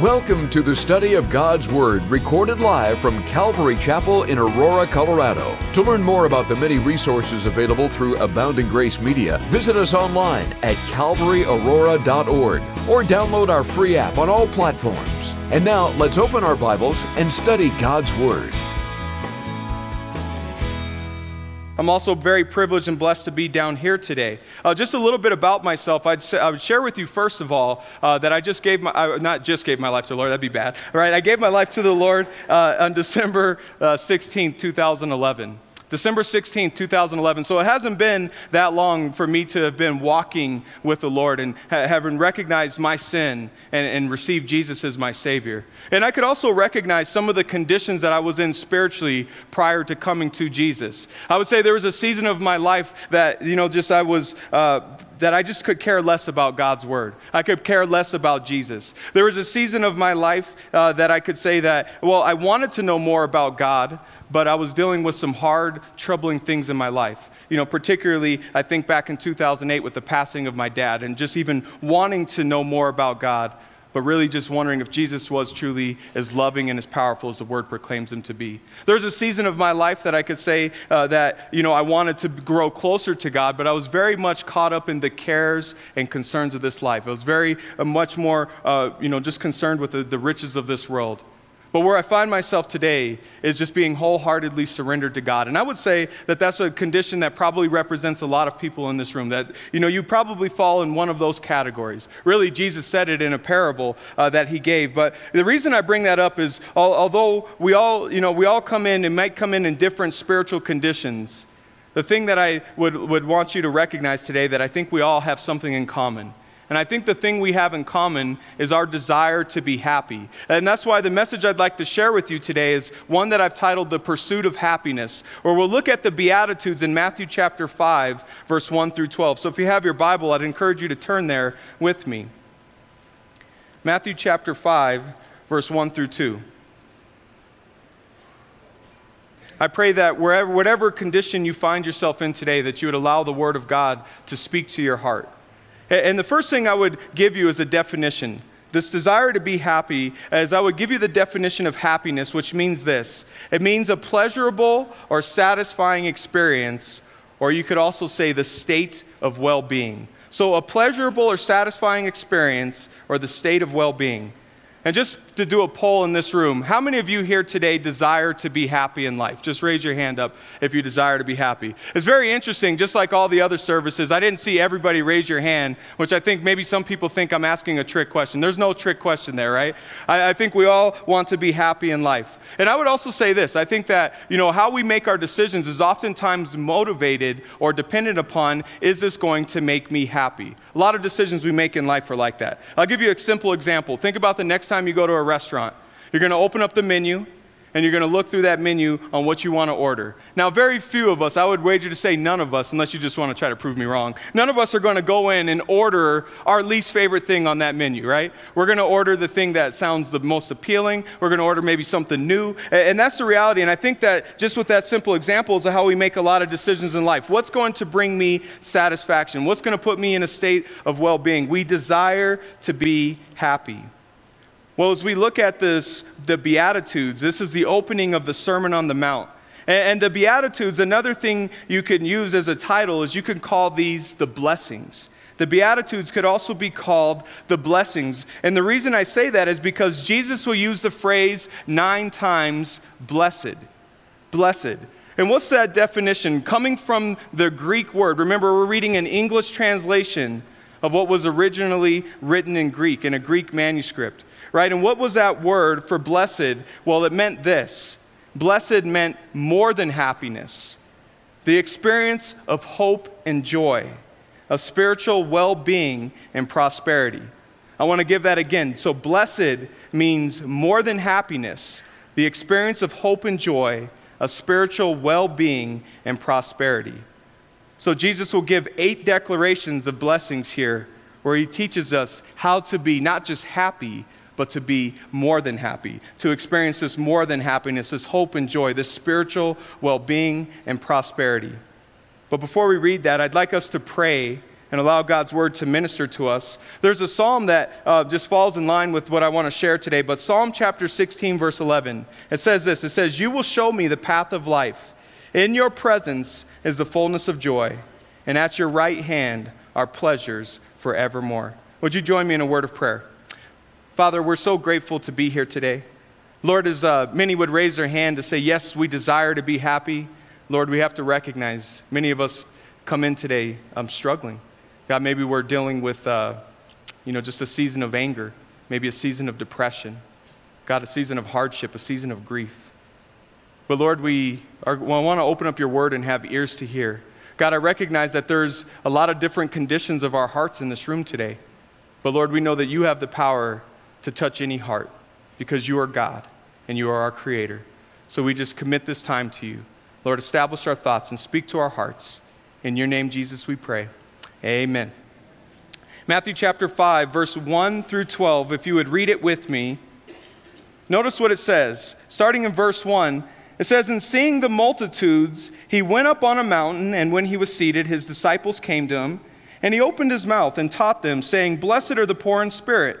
Welcome to the study of God's Word, recorded live from Calvary Chapel in Aurora, Colorado. To learn more about the many resources available through Abounding Grace Media, visit us online at calvaryaurora.org or download our free app on all platforms. And now, let's open our Bibles and study God's Word. I'm also very privileged and blessed to be down here today. Uh, just a little bit about myself. I'd say, I would share with you, first of all, uh, that I just gave my, I, not just gave my life to the Lord, that'd be bad. All right, I gave my life to the Lord uh, on December uh, 16, 2011. December 16, 2011. So it hasn't been that long for me to have been walking with the Lord and ha- having recognized my sin and, and received Jesus as my Savior. And I could also recognize some of the conditions that I was in spiritually prior to coming to Jesus. I would say there was a season of my life that, you know, just I was. Uh, that I just could care less about God's word. I could care less about Jesus. There was a season of my life uh, that I could say that, well, I wanted to know more about God, but I was dealing with some hard, troubling things in my life. You know, particularly, I think back in 2008 with the passing of my dad and just even wanting to know more about God, but really just wondering if Jesus was truly as loving and as powerful as the word proclaims him to be. There's a season of my life that I could say uh, that, you know, I wanted to grow closer to God, but I was very much caught up in the cares and concerns of this life. I was very uh, much more, uh, you know, just concerned with the, the riches of this world. But where I find myself today is just being wholeheartedly surrendered to God. And I would say that that's a condition that probably represents a lot of people in this room. That, you know, you probably fall in one of those categories. Really, Jesus said it in a parable uh, that he gave. But the reason I bring that up is although we all, you know, we all come in and might come in in different spiritual conditions, the thing that I would, would want you to recognize today that I think we all have something in common and I think the thing we have in common is our desire to be happy. And that's why the message I'd like to share with you today is one that I've titled The Pursuit of Happiness, where we'll look at the Beatitudes in Matthew chapter 5, verse 1 through 12. So if you have your Bible, I'd encourage you to turn there with me. Matthew chapter 5, verse 1 through 2. I pray that wherever, whatever condition you find yourself in today, that you would allow the Word of God to speak to your heart. And the first thing I would give you is a definition. This desire to be happy, as I would give you the definition of happiness, which means this it means a pleasurable or satisfying experience, or you could also say the state of well being. So, a pleasurable or satisfying experience, or the state of well being. And just to do a poll in this room, how many of you here today desire to be happy in life? Just raise your hand up if you desire to be happy. It's very interesting, just like all the other services, I didn't see everybody raise your hand, which I think maybe some people think I'm asking a trick question. There's no trick question there, right? I, I think we all want to be happy in life. And I would also say this I think that, you know, how we make our decisions is oftentimes motivated or dependent upon is this going to make me happy? A lot of decisions we make in life are like that. I'll give you a simple example. Think about the next time you go to a restaurant. You're going to open up the menu and you're going to look through that menu on what you want to order. Now, very few of us, I would wager to say none of us, unless you just want to try to prove me wrong, none of us are going to go in and order our least favorite thing on that menu, right? We're going to order the thing that sounds the most appealing. We're going to order maybe something new. And that's the reality. And I think that just with that simple example is how we make a lot of decisions in life. What's going to bring me satisfaction? What's going to put me in a state of well being? We desire to be happy. Well, as we look at this, the Beatitudes, this is the opening of the Sermon on the Mount. And, the Beatitudes, another thing you can use as a title is you can call these the blessings. The Beatitudes could also be called the blessings. And the reason I say that is because Jesus will use the phrase nine times blessed. Blessed. And what's that definition? Coming from the Greek word. Remember, we're reading an English translation of what was originally written in Greek, in a Greek manuscript right? And what was that word for blessed? Well, it meant this blessed meant more than happiness, the experience of hope and joy, of spiritual well being and prosperity. I want to give that again. So, blessed means more than happiness, the experience of hope and joy, of spiritual well being and prosperity. So, Jesus will give eight declarations of blessings here where he teaches us how to be not just happy, but to be more than happy, to experience this more than happiness, this hope and joy, this spiritual well being and prosperity. But before we read that, I'd like us to pray and allow God's word to minister to us. There's a psalm that uh, just falls in line with what I want to share today, but Psalm chapter 16, verse 11, it says this It says, You will show me the path of life. In your presence is the fullness of joy, and at your right hand are pleasures forevermore. Would you join me in a word of prayer? Father, we're so grateful to be here today. Lord, as uh, many would raise their hand to say, Yes, we desire to be happy, Lord, we have to recognize many of us come in today um, struggling. God, maybe we're dealing with, uh, you know, just a season of anger, maybe a season of depression. God, a season of hardship, a season of grief. But Lord, we, are, we want to open up your word and have ears to hear. God, I recognize that there's a lot of different conditions of our hearts in this room today. But Lord, we know that you have the power to touch any heart because you are God and you are our creator. So we just commit this time to you. Lord, establish our thoughts and speak to our hearts. In your name, Jesus, we pray. Amen. Matthew chapter 5, verse 1 through 12, if you would read it with me. Notice what it says. Starting in verse 1, it says, And seeing the multitudes, he went up on a mountain, and when he was seated, his disciples came to him. And he opened his mouth and taught them, saying, Blessed are the poor in spirit,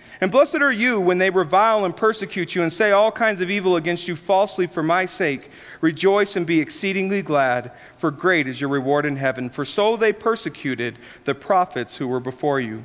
And blessed are you when they revile and persecute you and say all kinds of evil against you falsely for my sake. Rejoice and be exceedingly glad, for great is your reward in heaven. For so they persecuted the prophets who were before you.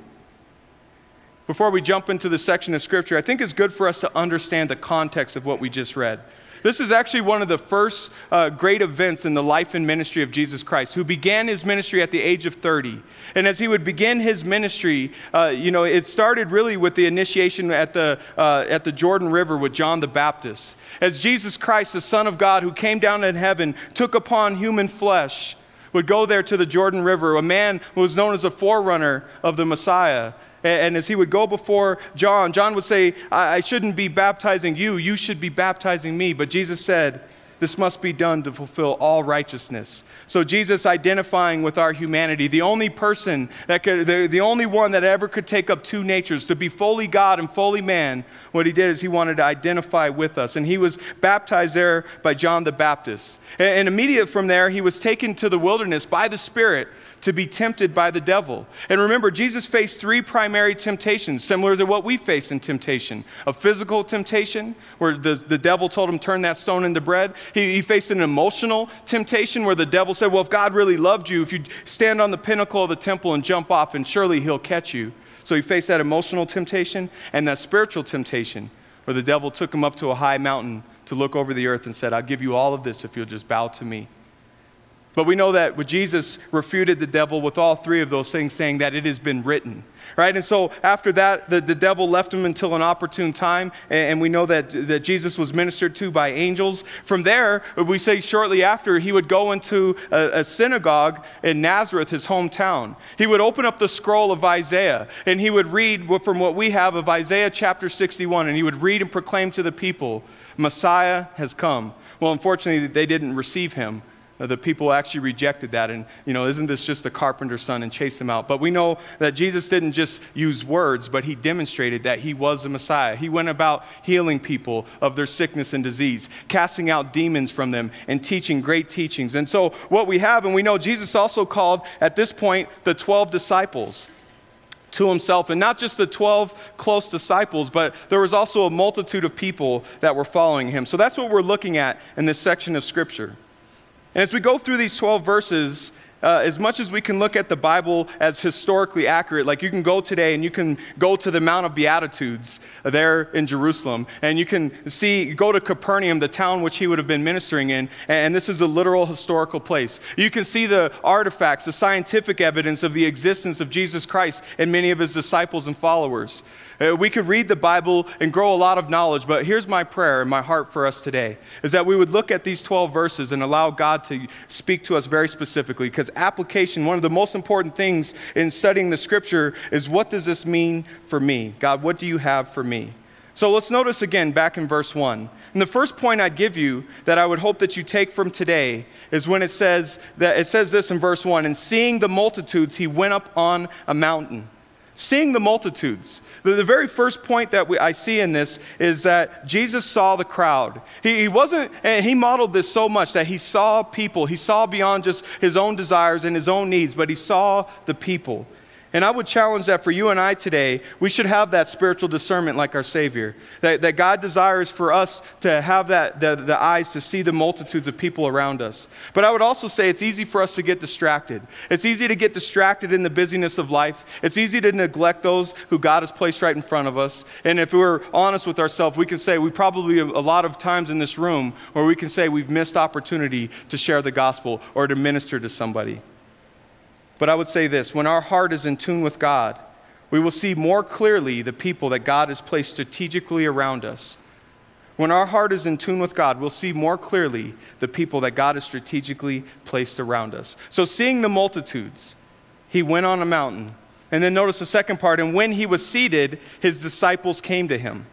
Before we jump into the section of Scripture, I think it's good for us to understand the context of what we just read. This is actually one of the first uh, great events in the life and ministry of Jesus Christ, who began his ministry at the age of 30. And as he would begin his ministry, uh, you know, it started really with the initiation at the, uh, at the Jordan River with John the Baptist. As Jesus Christ, the Son of God, who came down in heaven, took upon human flesh, would go there to the Jordan River, a man who was known as a forerunner of the Messiah. And as he would go before John, John would say, I, shouldn't be baptizing you, you should be baptizing me. But Jesus said, This must be done to fulfill all righteousness. So Jesus identifying with our humanity, the only person that could, the, the only one that ever could take up two natures, to be fully God and fully man, what he did is he wanted to identify with us. And he was baptized there by John the Baptist. And, and immediately from there, he was taken to the wilderness by the Spirit to be tempted by the devil. And remember, Jesus faced three primary temptations, similar to what we face in temptation a physical temptation, where the, the devil told him, turn that stone into bread. He, he faced an emotional temptation, where the devil said, Well, if God really loved you, if you stand on the pinnacle of the temple and jump off, and surely he'll catch you. So he faced that emotional temptation and that spiritual temptation, where the devil took him up to a high mountain to look over the earth and said, I'll give you all of this if you'll just bow to me. But we know that Jesus refuted the devil with all three of those things, saying that it has been written. Right? And so after that, the, the devil left him until an opportune time. And, and we know that, that Jesus was ministered to by angels. From there, we say shortly after, he would go into a, a synagogue in Nazareth, his hometown. He would open up the scroll of Isaiah and he would read from what we have of Isaiah chapter 61. And he would read and proclaim to the people, Messiah has come. Well, unfortunately, they didn't receive him. The people actually rejected that. And, you know, isn't this just the carpenter's son and chased him out? But we know that Jesus didn't just use words, but he demonstrated that he was the Messiah. He went about healing people of their sickness and disease, casting out demons from them, and teaching great teachings. And so, what we have, and we know Jesus also called at this point the 12 disciples to himself, and not just the 12 close disciples, but there was also a multitude of people that were following him. So that's what we're looking at in this section of Scripture. And as we go through these 12 verses, uh, as much as we can look at the Bible as historically accurate, like you can go today and you can go to the Mount of Beatitudes there in Jerusalem, and you can see, go to Capernaum, the town which he would have been ministering in, and this is a literal historical place. You can see the artifacts, the scientific evidence of the existence of Jesus Christ and many of his disciples and followers. Uh, we could read the Bible and grow a lot of knowledge, but here's my prayer and my heart for us today is that we would look at these 12 verses and allow God to speak to us very specifically, because application, one of the most important things in studying the scripture is what does this mean for me? God, what do you have for me? So let's notice again back in verse 1. And the first point I'd give you that I would hope that you take from today is when it says that it says this in verse 1 and seeing the multitudes he went up on a mountain seeing the multitudes. The, the very first point that we, I see in this is that Jesus saw the crowd. He, he wasn't, and he modeled this so much that he saw people. He saw beyond just his own desires and his own needs, but he saw the people. And I would challenge that for you and I today, we should have that spiritual discernment like our Savior. That, that God desires for us to have that, the, the eyes to see the multitudes of people around us. But I would also say it's easy for us to get distracted. It's easy to get distracted in the busyness of life. It's easy to neglect those who God has placed right in front of us. And if we're honest with ourselves, we can say we probably, a lot of times in this room, where we can say we've missed opportunity to share the gospel or to minister to somebody. But I would say this when our heart is in tune with God, we will see more clearly the people that God has placed strategically around us. When our heart is in tune with God, we'll see more clearly the people that God has strategically placed around us. So, seeing the multitudes, he went on a mountain. And then notice the second part, and when he was seated, his disciples came to him.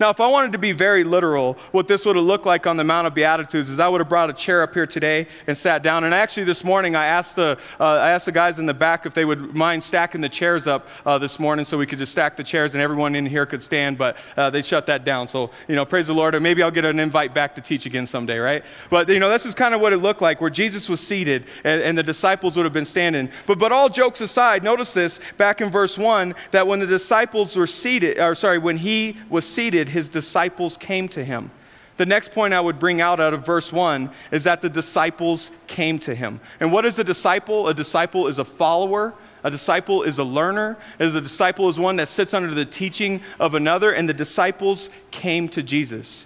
Now, if I wanted to be very literal, what this would have looked like on the Mount of Beatitudes is I would have brought a chair up here today and sat down. And actually, this morning, I asked the, uh, I asked the guys in the back if they would mind stacking the chairs up uh, this morning so we could just stack the chairs and everyone in here could stand, but uh, they shut that down. So, you know, praise the Lord. Or maybe I'll get an invite back to teach again someday, right? But, you know, this is kind of what it looked like where Jesus was seated and, and the disciples would have been standing. But, but all jokes aside, notice this back in verse 1 that when the disciples were seated, or sorry, when he was seated, his disciples came to him. The next point I would bring out out of verse 1 is that the disciples came to him. And what is a disciple? A disciple is a follower. A disciple is a learner. As a disciple is one that sits under the teaching of another, and the disciples came to Jesus.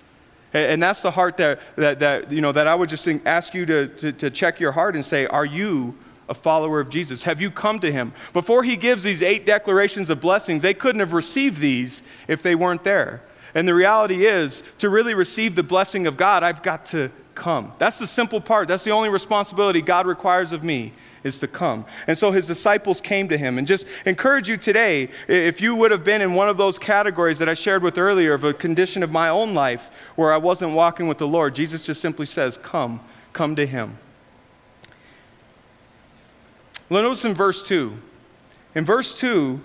And that's the heart that, that, that, you know, that I would just ask you to, to, to check your heart and say, Are you a follower of Jesus? Have you come to him? Before he gives these eight declarations of blessings, they couldn't have received these if they weren't there. And the reality is, to really receive the blessing of God, I've got to come. That's the simple part. That's the only responsibility God requires of me is to come. And so his disciples came to him. And just encourage you today, if you would have been in one of those categories that I shared with earlier of a condition of my own life where I wasn't walking with the Lord, Jesus just simply says, Come, come to him. Notice in verse 2. In verse 2,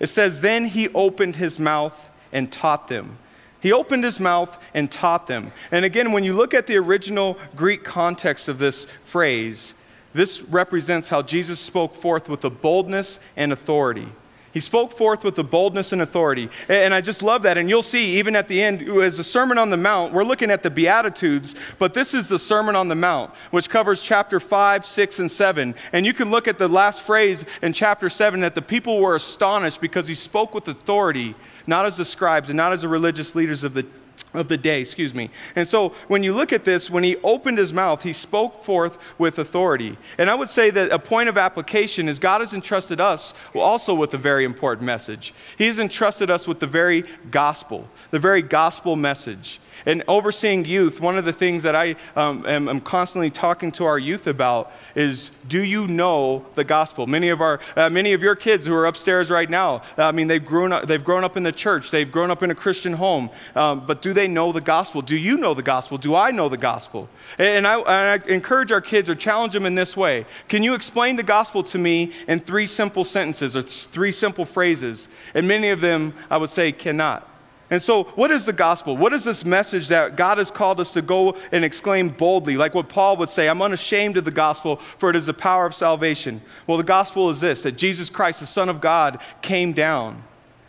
it says, Then he opened his mouth and taught them. He opened his mouth and taught them. And again, when you look at the original Greek context of this phrase, this represents how Jesus spoke forth with a boldness and authority. He spoke forth with the boldness and authority. And I just love that. And you'll see, even at the end, as the Sermon on the Mount, we're looking at the Beatitudes, but this is the Sermon on the Mount, which covers chapter 5, 6, and 7. And you can look at the last phrase in chapter 7 that the people were astonished because he spoke with authority, not as the scribes and not as the religious leaders of the of the day, excuse me. And so when you look at this, when he opened his mouth, he spoke forth with authority. And I would say that a point of application is God has entrusted us also with a very important message. He has entrusted us with the very gospel, the very gospel message. And overseeing youth, one of the things that I um, am, am, constantly talking to our youth about is do you know the gospel? Many of, our, uh, many of your kids who are upstairs right now, I mean, they've grown, up, they've grown up in the church, they've grown up in a Christian home, um, but do they know the gospel? Do you know the gospel? Do I know the gospel? And I, and I encourage our kids or challenge them in this way Can you explain the gospel to me in three simple sentences or three simple phrases? And many of them, I would say, cannot. And so, what is the gospel? What is this message that God has called us to go and exclaim boldly? Like what Paul would say, I'm unashamed of the gospel, for it is the power of salvation. Well, the gospel is this that Jesus Christ, the Son of God, came down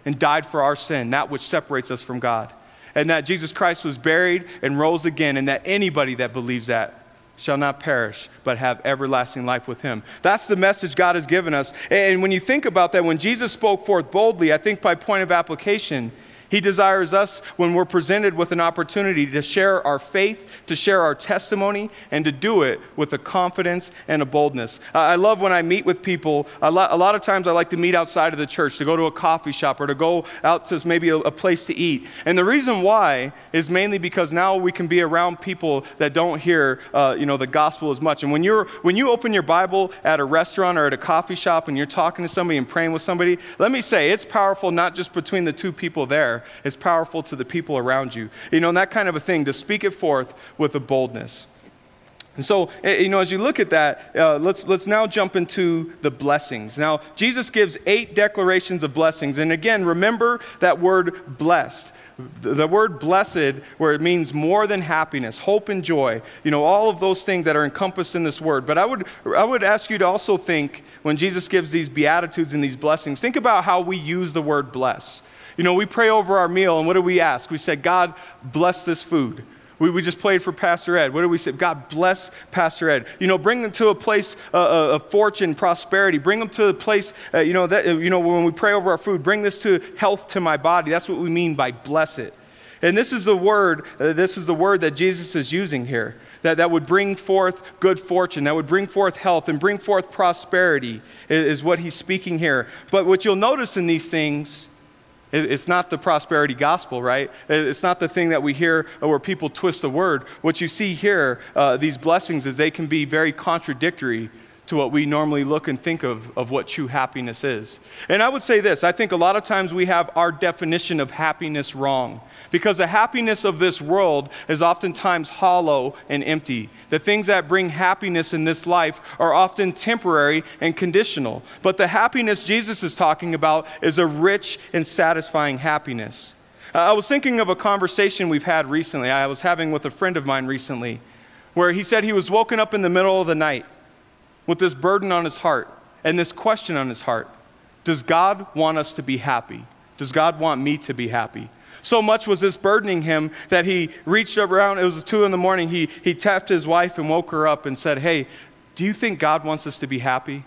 and died for our sin, that which separates us from God. And that Jesus Christ was buried and rose again, and that anybody that believes that shall not perish, but have everlasting life with him. That's the message God has given us. And when you think about that, when Jesus spoke forth boldly, I think by point of application, He desires us when we're presented with an opportunity to share our faith, to share our testimony, and to do it with a confidence and a boldness. I love when I meet with people. A lot, a lot of times I like to meet outside of the church, to go to a coffee shop or to go out to maybe a, a place to eat. And the reason why is mainly because now we can be around people that don't hear uh, you know, the gospel as much. And when, you're, when you open your Bible at a restaurant or at a coffee shop and you're talking to somebody and praying with somebody, let me say it's powerful not just between the two people there it's powerful to the people around you. You know, and that kind of a thing, to speak it forth with a boldness. And so, eh, you know, as you look at that, uh, let's, let's now jump into the blessings. Now, Jesus gives eight declarations of blessings. And again, remember that word blessed. The word blessed, where it means more than happiness, hope, and joy, you know, all of those things that are encompassed in this word. But I would, I would ask you to also think, when Jesus gives these beatitudes and these blessings, think about how we use the word bless. You know, we pray over our meal, and what do we ask? We said, God, bless this food. We, we just prayed for Pastor Ed. What do we say? God bless Pastor Ed. You know, bring them to a place uh, uh of fortune, prosperity. Bring them to a place, uh, you know, that, uh, you know, when we pray over our food, bring this to health to my body. That's what we mean by bless it. And this is the word, uh, this is the word that Jesus is using here. That, that would bring forth good fortune, that would bring forth health and bring forth prosperity, is, is what he's speaking here. But what you'll notice in these things it's not the prosperity gospel, right? It's not the thing that we hear where people twist the word. What you see here, uh, these blessings, is they can be very contradictory to what we normally look and think of, of what true happiness is. And I would say this I think a lot of times we have our definition of happiness wrong. Because the happiness of this world is oftentimes hollow and empty. The things that bring happiness in this life are often temporary and conditional. But the happiness Jesus is talking about is a rich and satisfying happiness. I was thinking of a conversation we've had recently, I was having with a friend of mine recently, where he said he was woken up in the middle of the night with this burden on his heart and this question on his heart Does God want us to be happy? Does God want me to be happy? So much was this burdening him that he reached around, it was two in the morning, he, he tapped his wife and woke her up and said, Hey, do you think God wants us to be happy?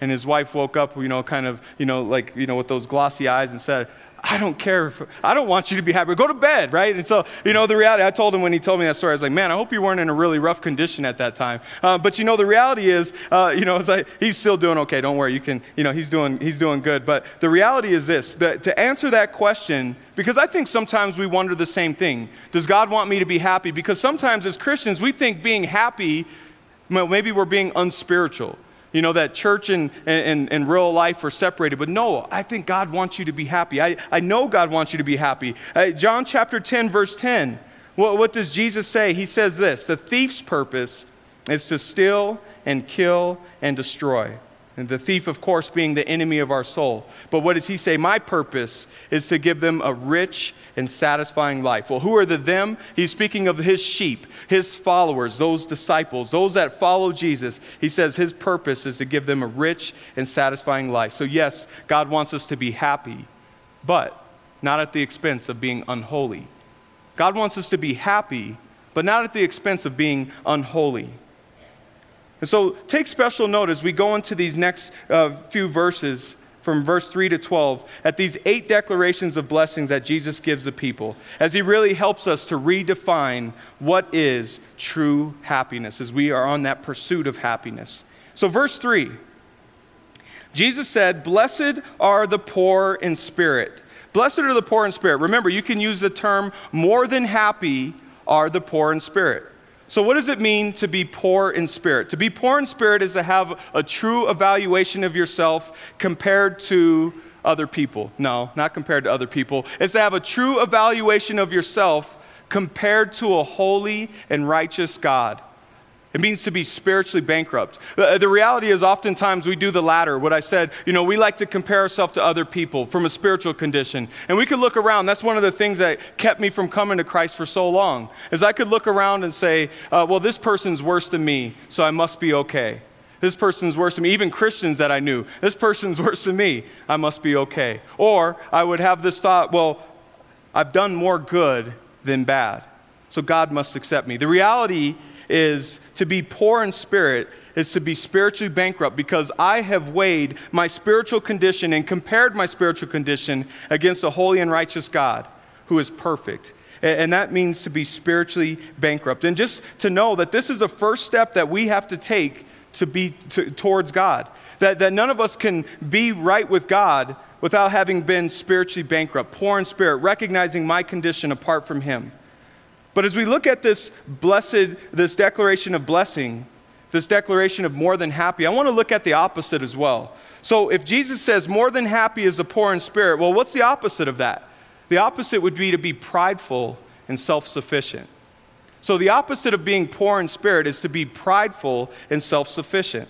And his wife woke up, you know, kind of, you know, like, you know, with those glossy eyes and said, I don't care. If, I don't want you to be happy. Go to bed, right? And so, you know, the reality, I told him when he told me that story, I was like, man, I hope you weren't in a really rough condition at that time. Uh, but, you know, the reality is, uh, you know, it's like, he's still doing okay. Don't worry. You can, you know, he's doing, he's doing good. But the reality is this that to answer that question, because I think sometimes we wonder the same thing Does God want me to be happy? Because sometimes as Christians, we think being happy, well, maybe we're being unspiritual you know, that church and, and, and real life are separated. But no, I think God wants you to be happy. I, I know God wants you to be happy. Uh, John chapter 10, verse 10. What, what does Jesus say? He says this The thief's purpose is to steal and kill and destroy. And the thief, of course, being the enemy of our soul. But what does he say? My purpose is to give them a rich and satisfying life. Well, who are the them? He's speaking of his sheep, his followers, those disciples, those that follow Jesus. He says his purpose is to give them a rich and satisfying life. So, yes, God wants us to be happy, but not at the expense of being unholy. God wants us to be happy, but not at the expense of being unholy. And so take special note as we go into these next uh, few verses from verse 3 to 12 at these eight declarations of blessings that Jesus gives the people, as he really helps us to redefine what is true happiness as we are on that pursuit of happiness. So, verse 3 Jesus said, Blessed are the poor in spirit. Blessed are the poor in spirit. Remember, you can use the term more than happy are the poor in spirit. So, what does it mean to be poor in spirit? To be poor in spirit is to have a true evaluation of yourself compared to other people. No, not compared to other people. It's to have a true evaluation of yourself compared to a holy and righteous God. It means to be spiritually bankrupt. The reality is, oftentimes we do the latter. What I said, you know, we like to compare ourselves to other people from a spiritual condition. And we could look around. That's one of the things that kept me from coming to Christ for so long, is I could look around and say, uh, well, this person's worse than me, so I must be okay. This person's worse than me. Even Christians that I knew, this person's worse than me, I must be okay. Or I would have this thought, well, I've done more good than bad, so God must accept me. The reality is to be poor in spirit is to be spiritually bankrupt because I have weighed my spiritual condition and compared my spiritual condition against a holy and righteous God who is perfect. And that means to be spiritually bankrupt. And just to know that this is a first step that we have to take to be to, towards God. That, that none of us can be right with God without having been spiritually bankrupt, poor in spirit, recognizing my condition apart from Him. But as we look at this blessed, this declaration of blessing, this declaration of more than happy, I want to look at the opposite as well. So if Jesus says more than happy is the poor in spirit, well, what's the opposite of that? The opposite would be to be prideful and self sufficient. So the opposite of being poor in spirit is to be prideful and self sufficient.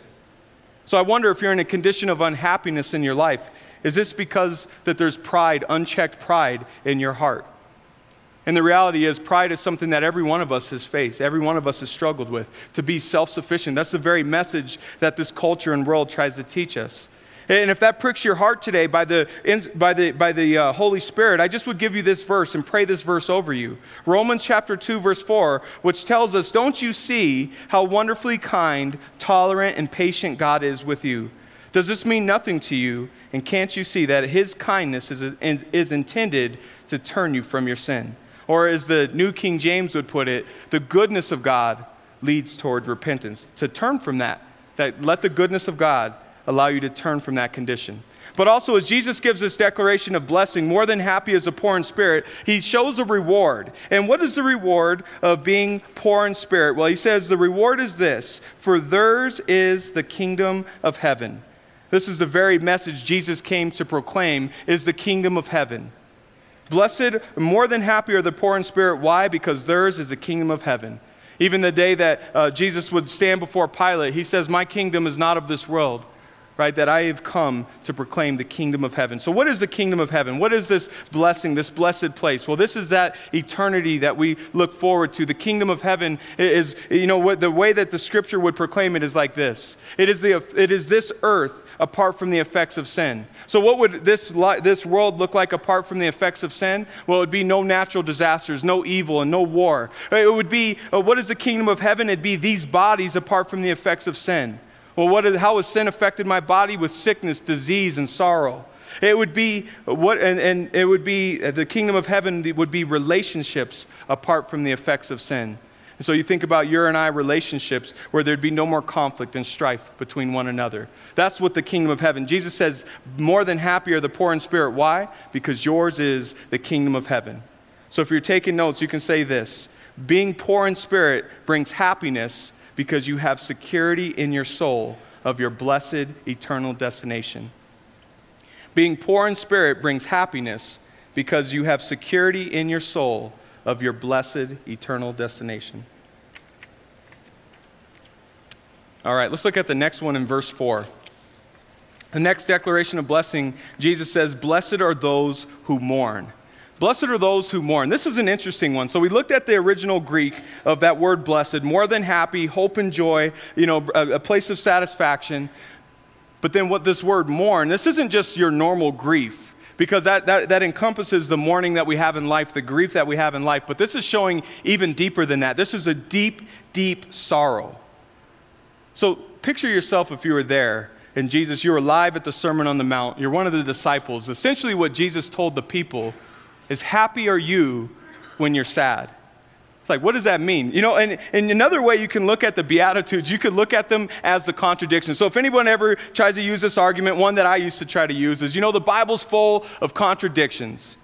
So I wonder if you're in a condition of unhappiness in your life. Is this because that there's pride, unchecked pride in your heart? And the reality is, pride is something that every one of us has faced, every one of us has struggled with. To be self sufficient. That's the very message that this culture and world tries to teach us. And if that pricks your heart today by the, by the, by the uh, Holy Spirit, I just would give you this verse and pray this verse over you. Romans chapter 2, verse 4, which tells us, Don't you see how wonderfully kind, tolerant, and patient God is with you? Does this mean nothing to you? And can't you see that His kindness is, is intended to turn you from your sin? Or as the New King James would put it, the goodness of God leads toward repentance. To turn from that, that let the goodness of God allow you to turn from that condition. But also, as Jesus gives this declaration of blessing, more than happy is a poor in spirit, he shows a reward. And what is the reward of being poor in spirit? Well, he says the reward is this for theirs is the kingdom of heaven. This is the very message Jesus came to proclaim is the kingdom of heaven. Blessed, more than happy are the poor in spirit. Why? Because theirs is the kingdom of heaven. Even the day that uh, Jesus would stand before Pilate, he says, My kingdom is not of this world, right? That I have come to proclaim the kingdom of heaven. So, what is the kingdom of heaven? What is this blessing, this blessed place? Well, this is that eternity that we look forward to. The kingdom of heaven is, you know, what, the way that the scripture would proclaim it is like this it is, the, it is this earth apart from the effects of sin. So, what would this, this world look like apart from the effects of sin? Well, it would be no natural disasters, no evil, and no war. It would be, uh, what is the kingdom of heaven? It'd be these bodies apart from the effects of sin. Well, what is, how has sin affected my body? With sickness, disease, and sorrow. It would be what, and, and it would be uh, the kingdom of heaven would be relationships apart from the effects of sin. And so you think about your and I relationships where there'd be no more conflict and strife between one another. That's what the kingdom of heaven. Jesus says, more than happy are the poor in spirit. Why? Because yours is the kingdom of heaven. So if you're taking notes, you can say this Being poor in spirit brings happiness because you have security in your soul of your blessed eternal destination. Being poor in spirit brings happiness because you have security in your soul of your blessed eternal destination. All right, let's look at the next one in verse 4. The next declaration of blessing, Jesus says, Blessed are those who mourn. Blessed are those who mourn. This is an interesting one. So we looked at the original Greek of that word blessed, more than happy, hope and joy, you know, a, a place of satisfaction. But then what this word mourn, this isn't just your normal grief because that, that, that encompasses the mourning that we have in life, the grief that we have in life. But this is showing even deeper than that. This is a deep, deep sorrow. So picture yourself if you were there and Jesus, you were live at the Sermon on the Mount. You're one of the disciples. Essentially, what Jesus told the people is, Happy are you when you're sad. Like, what does that mean? You know, and, and another way you can look at the Beatitudes, you could look at them as the contradiction. So if anyone ever tries to use this argument, one that I used to try to use is, you know, the Bible's full of contradictions.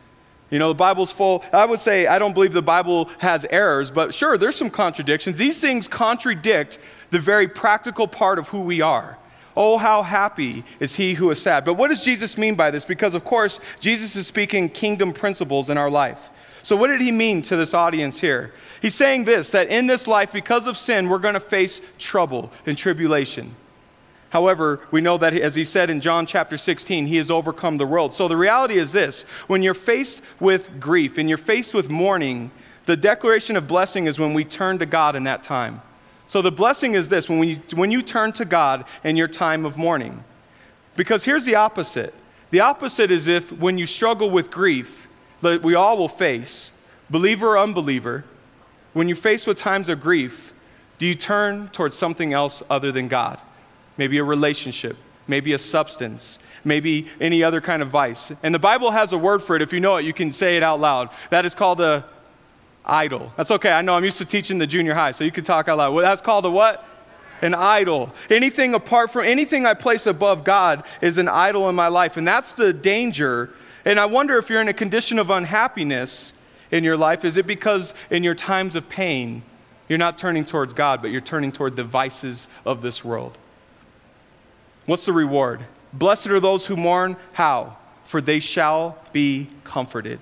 You know, the Bible's full. I would say I don't believe the Bible has errors, but sure, there's some contradictions. These things contradict the very practical part of who we are. Oh, how happy is he who is sad. But what does Jesus mean by this? Because, of course, Jesus is speaking kingdom principles in our life. So, what did he mean to this audience here? He's saying this that in this life, because of sin, we're going to face trouble and tribulation. However, we know that, as he said in John chapter 16, he has overcome the world. So the reality is this when you're faced with grief and you're faced with mourning, the declaration of blessing is when we turn to God in that time. So the blessing is this when, we, when you turn to God in your time of mourning. Because here's the opposite the opposite is if when you struggle with grief, that we all will face, believer or unbeliever, when you're faced with times of grief, Do you turn towards something else other than God? Maybe a relationship, maybe a substance, maybe any other kind of vice. And the Bible has a word for it. If you know it, you can say it out loud. That is called a idol. That's okay. I know I'm used to teaching the junior high, so you can talk out loud. Well, that's called a what? An idol. Anything apart from anything I place above God is an idol in my life. And that's the danger. And I wonder if you're in a condition of unhappiness in your life. Is it because in your times of pain, you're not turning towards God, but you're turning toward the vices of this world? What's the reward? Blessed are those who mourn. How? For they shall be comforted.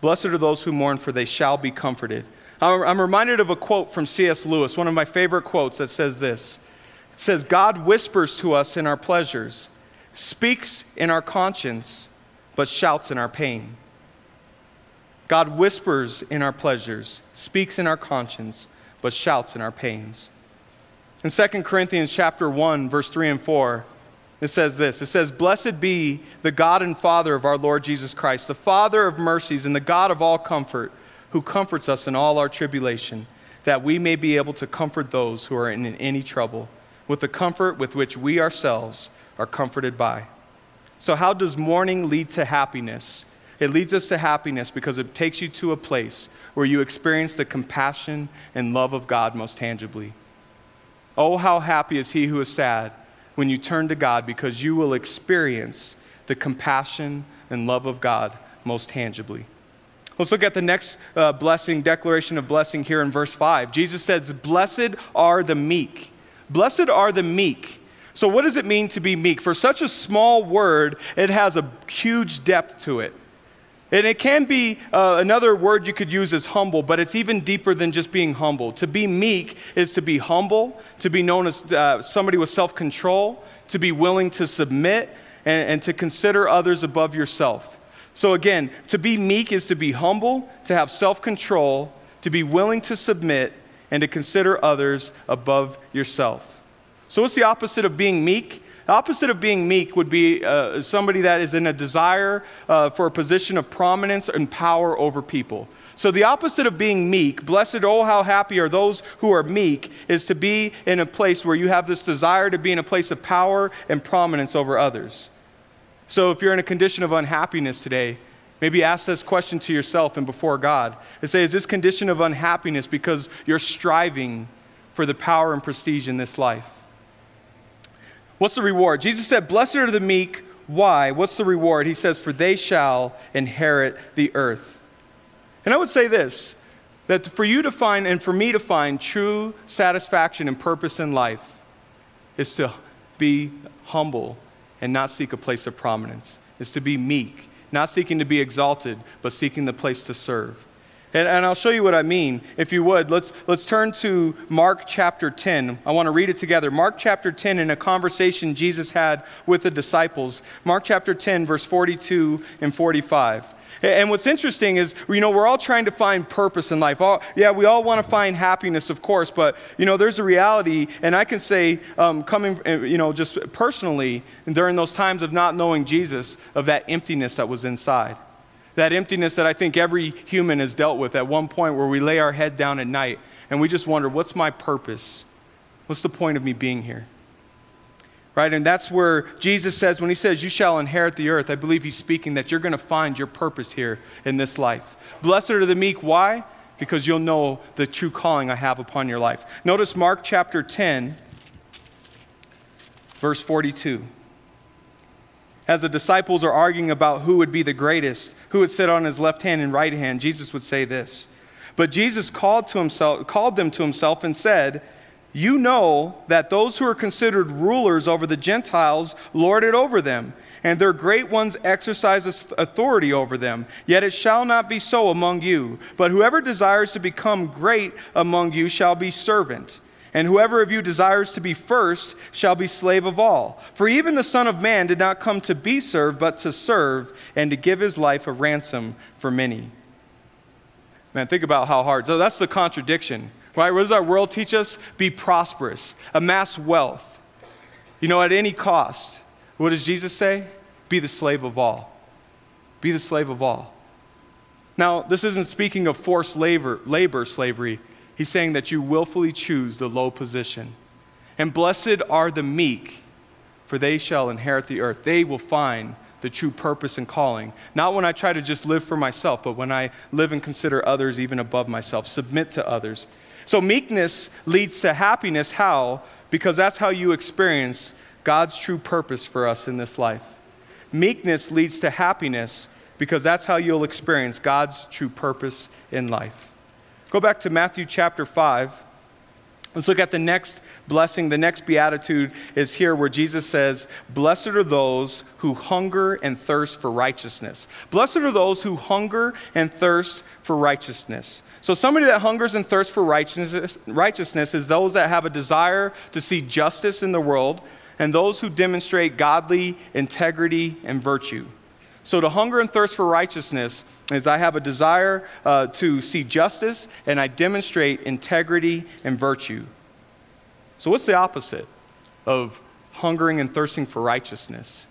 Blessed are those who mourn, for they shall be comforted. I'm reminded of a quote from C.S. Lewis, one of my favorite quotes that says this It says, God whispers to us in our pleasures, speaks in our conscience, but shouts in our pain. God whispers in our pleasures, speaks in our conscience, but shouts in our pains. In 2 Corinthians chapter 1, verse 3 and 4, it says this. It says, Blessed be the God and Father of our Lord Jesus Christ, the Father of mercies and the God of all comfort, who comforts us in all our tribulation, that we may be able to comfort those who are in any trouble, with the comfort with which we ourselves are comforted by. So, how does mourning lead to happiness? It leads us to happiness because it takes you to a place where you experience the compassion and love of God most tangibly. Oh, how happy is he who is sad when you turn to God because you will experience the compassion and love of God most tangibly. Let's look at the next uh, blessing, declaration of blessing here in verse 5. Jesus says, Blessed are the meek. Blessed are the meek. So, what does it mean to be meek? For such a small word, it has a huge depth to it. And it can be uh, another word you could use is humble, but it's even deeper than just being humble. To be meek is to be humble, to be known as uh, somebody with self control, to be willing to submit, and, and to consider others above yourself. So, again, to be meek is to be humble, to have self control, to be willing to submit, and to consider others above yourself. So, what's the opposite of being meek? The opposite of being meek would be uh, somebody that is in a desire uh, for a position of prominence and power over people. So, the opposite of being meek, blessed, oh, how happy are those who are meek, is to be in a place where you have this desire to be in a place of power and prominence over others. So, if you're in a condition of unhappiness today, maybe ask this question to yourself and before God and say, Is this condition of unhappiness because you're striving for the power and prestige in this life? What's the reward? Jesus said, Blessed are the meek. Why? What's the reward? He says, For they shall inherit the earth. And I would say this that for you to find and for me to find true satisfaction and purpose in life is to be humble and not seek a place of prominence, is to be meek, not seeking to be exalted, but seeking the place to serve. And, and, I'll show you what I mean. If you would, let's, let's turn to Mark chapter 10. I want to read it together. Mark chapter 10 in a conversation Jesus had with the disciples. Mark chapter 10, verse 42 and 45. And what's interesting is, you know, we're all trying to find purpose in life. All, yeah, we all want to find happiness, of course, but, you know, there's a reality, and I can say, um, coming, uh, you know, just personally, during those times of not knowing Jesus, of that emptiness that was inside. That emptiness that I think every human has dealt with at one point where we lay our head down at night and we just wonder, what's my purpose? What's the point of me being here? Right? And that's where Jesus says, when he says, You shall inherit the earth, I believe he's speaking that you're going to find your purpose here in this life. Blessed are the meek. Why? Because you'll know the true calling I have upon your life. Notice Mark chapter 10, verse 42 as the disciples are arguing about who would be the greatest, who would sit on his left hand and right hand, Jesus would say this. But Jesus called, to himself, called them to himself and said, You know that those who are considered rulers over the Gentiles lord it over them, and their great ones exercise authority over them. Yet it shall not be so among you. But whoever desires to become great among you shall be servant. And whoever of you desires to be first shall be slave of all. For even the Son of Man did not come to be served, but to serve and to give his life a ransom for many. Man, think about how hard. So that's the contradiction, right? What does our world teach us? Be prosperous, amass wealth, you know, at any cost. What does Jesus say? Be the slave of all. Be the slave of all. Now, this isn't speaking of forced labor, labor slavery He's saying that you willfully choose the low position. And blessed are the meek, for they shall inherit the earth. They will find the true purpose and calling. Not when I try to just live for myself, but when I live and consider others even above myself, submit to others. So, meekness leads to happiness. How? Because that's how you experience God's true purpose for us in this life. Meekness leads to happiness because that's how you'll experience God's true purpose in life. Go back to Matthew chapter 5. Let's look at the next blessing. The next beatitude is here where Jesus says, Blessed are those who hunger and thirst for righteousness. Blessed are those who hunger and thirst for righteousness. So, somebody that hungers and thirsts for righteousness, righteousness is those that have a desire to see justice in the world and those who demonstrate godly integrity and virtue. So, to hunger and thirst for righteousness is I have a desire uh, to see justice and I demonstrate integrity and virtue. So, what's the opposite of hungering and thirsting for righteousness?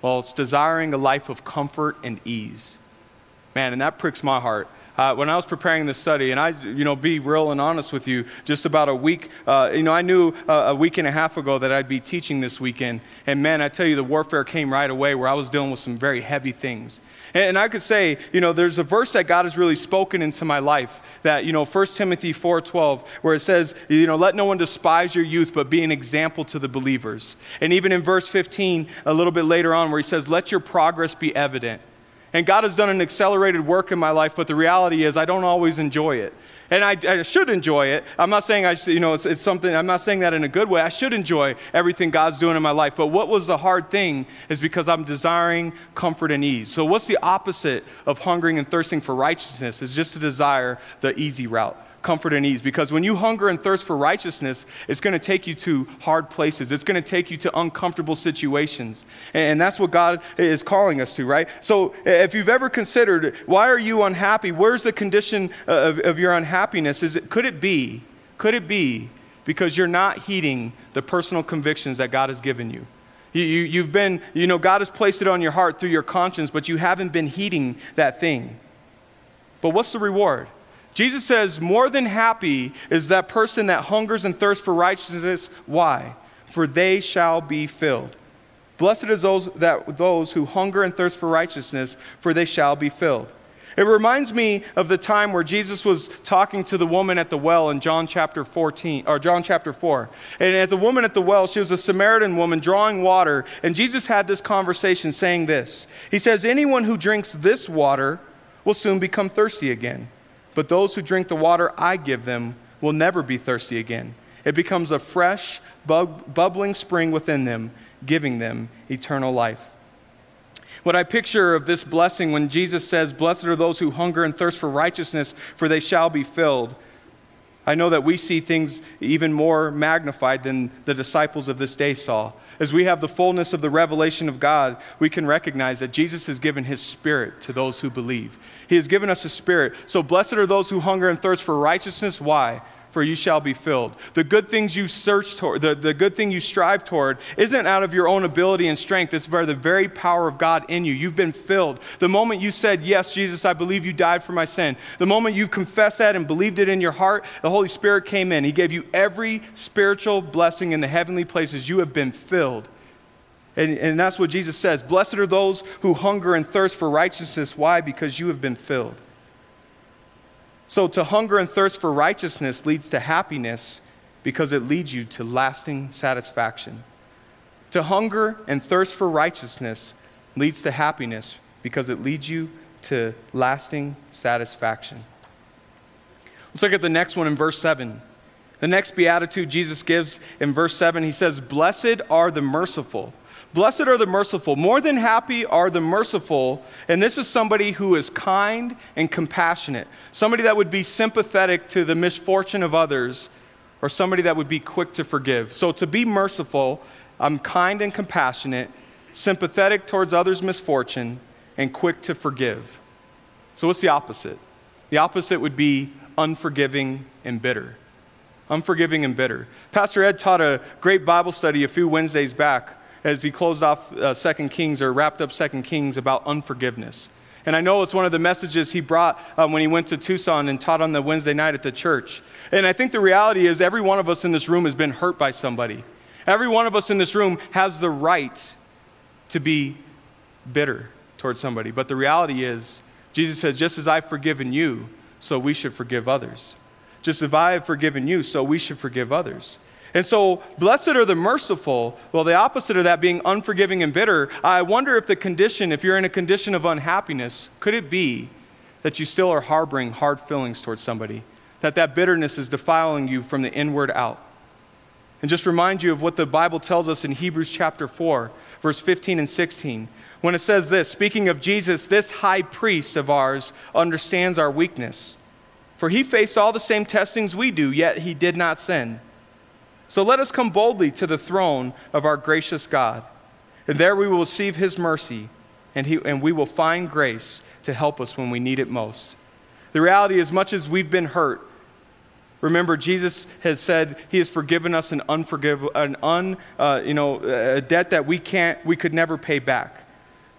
Well, it's desiring a life of comfort and ease. Man, and that pricks my heart uh, when I was preparing this study, and I, you know, be real and honest with you, just about a week, uh, you know, I knew uh, a week and a half ago that I'd be teaching this weekend. And man, I tell you, the warfare came right away where I was dealing with some very heavy things. And, and I could say, you know, there's a verse that God has really spoken into my life that, you know, 1 Timothy 4.12, where it says, you know, let no one despise your youth, but be an example to the believers. And even in verse 15, a little bit later on, where he says, let your progress be evident. And God has done an accelerated work in my life, but the reality is I don't always enjoy it. And I, I should enjoy it. I'm not saying I should, you know, it's, it's something, I'm not saying that in a good way. I should enjoy everything God's doing in my life. But what was the hard thing is because I'm desiring comfort and ease. So, what's the opposite of hungering and thirsting for righteousness? Is just to desire the easy route comfort and ease. Because when you hunger and thirst for righteousness, it's going to take you to hard places, it's going to take you to uncomfortable situations. And that's what God is calling us to, right? So if you've ever considered, why are you unhappy? Where's the condition uh, of, of your unhappiness? Is it, could it be, could it be because you're not heeding the personal convictions that God has given you? You, you, have been, you know, God has placed it on your heart through your conscience, but you haven't been heeding that thing. But what's the reward? Jesus says, More than happy is that person that hungers and thirsts for righteousness. Why? For they shall be filled. Blessed is those, that, those who hunger and thirst for righteousness, for they shall be filled. It reminds me of the time where Jesus was talking to the woman at the well in John chapter 14 or John chapter 4. And at the woman at the well, she was a Samaritan woman drawing water, and Jesus had this conversation saying this. He says, "Anyone who drinks this water will soon become thirsty again." But those who drink the water I give them will never be thirsty again. It becomes a fresh, bubbling spring within them, giving them eternal life. What I picture of this blessing when Jesus says, Blessed are those who hunger and thirst for righteousness, for they shall be filled. I know that we see things even more magnified than the disciples of this day saw. As we have the fullness of the revelation of God, we can recognize that Jesus has given his spirit to those who believe. He has given us a spirit. So blessed are those who hunger and thirst for righteousness. Why? For you shall be filled. The good things you search toward, the, the good thing you strive toward, isn't out of your own ability and strength. It's by the very power of God in you. You've been filled. The moment you said, Yes, Jesus, I believe you died for my sin, the moment you confessed that and believed it in your heart, the Holy Spirit came in. He gave you every spiritual blessing in the heavenly places. You have been filled. And, and that's what Jesus says Blessed are those who hunger and thirst for righteousness. Why? Because you have been filled. So, to hunger and thirst for righteousness leads to happiness because it leads you to lasting satisfaction. To hunger and thirst for righteousness leads to happiness because it leads you to lasting satisfaction. Let's look at the next one in verse 7. The next beatitude Jesus gives in verse 7, he says, Blessed are the merciful Blessed are the merciful. More than happy are the merciful. And this is somebody who is kind and compassionate, somebody that would be sympathetic to the misfortune of others, or somebody that would be quick to forgive. So to be merciful, I'm kind and compassionate, sympathetic towards others' misfortune, and quick to forgive. So what's the opposite? The opposite would be unforgiving and bitter. Unforgiving and bitter. Pastor Ed taught a great Bible study a few Wednesdays back as he closed off uh, Second Kings or wrapped up Second Kings about unforgiveness. And I know it's one of the messages he brought um, when he went to Tucson and taught on the Wednesday night at the church. And I think the reality is every one of us in this room has been hurt by somebody. Every one of us in this room has the right to be bitter towards somebody. But the reality is, Jesus says, just as I've forgiven you, so we should forgive others. Just as I have forgiven you, so we should forgive others. And so, blessed are the merciful. Well, the opposite of that being unforgiving and bitter. I wonder if the condition, if you're in a condition of unhappiness, could it be that you still are harboring hard feelings towards somebody? That that bitterness is defiling you from the inward out? And just remind you of what the Bible tells us in Hebrews chapter 4, verse 15 and 16, when it says this speaking of Jesus, this high priest of ours understands our weakness. For he faced all the same testings we do, yet he did not sin. So let us come boldly to the throne of our gracious God, and there we will receive his mercy, and, he, and we will find grace to help us when we need it most. The reality, as much as we've been hurt, Remember, Jesus has said He has forgiven us an unforgive, an un, uh, you know, a debt that we can't, we could never pay back,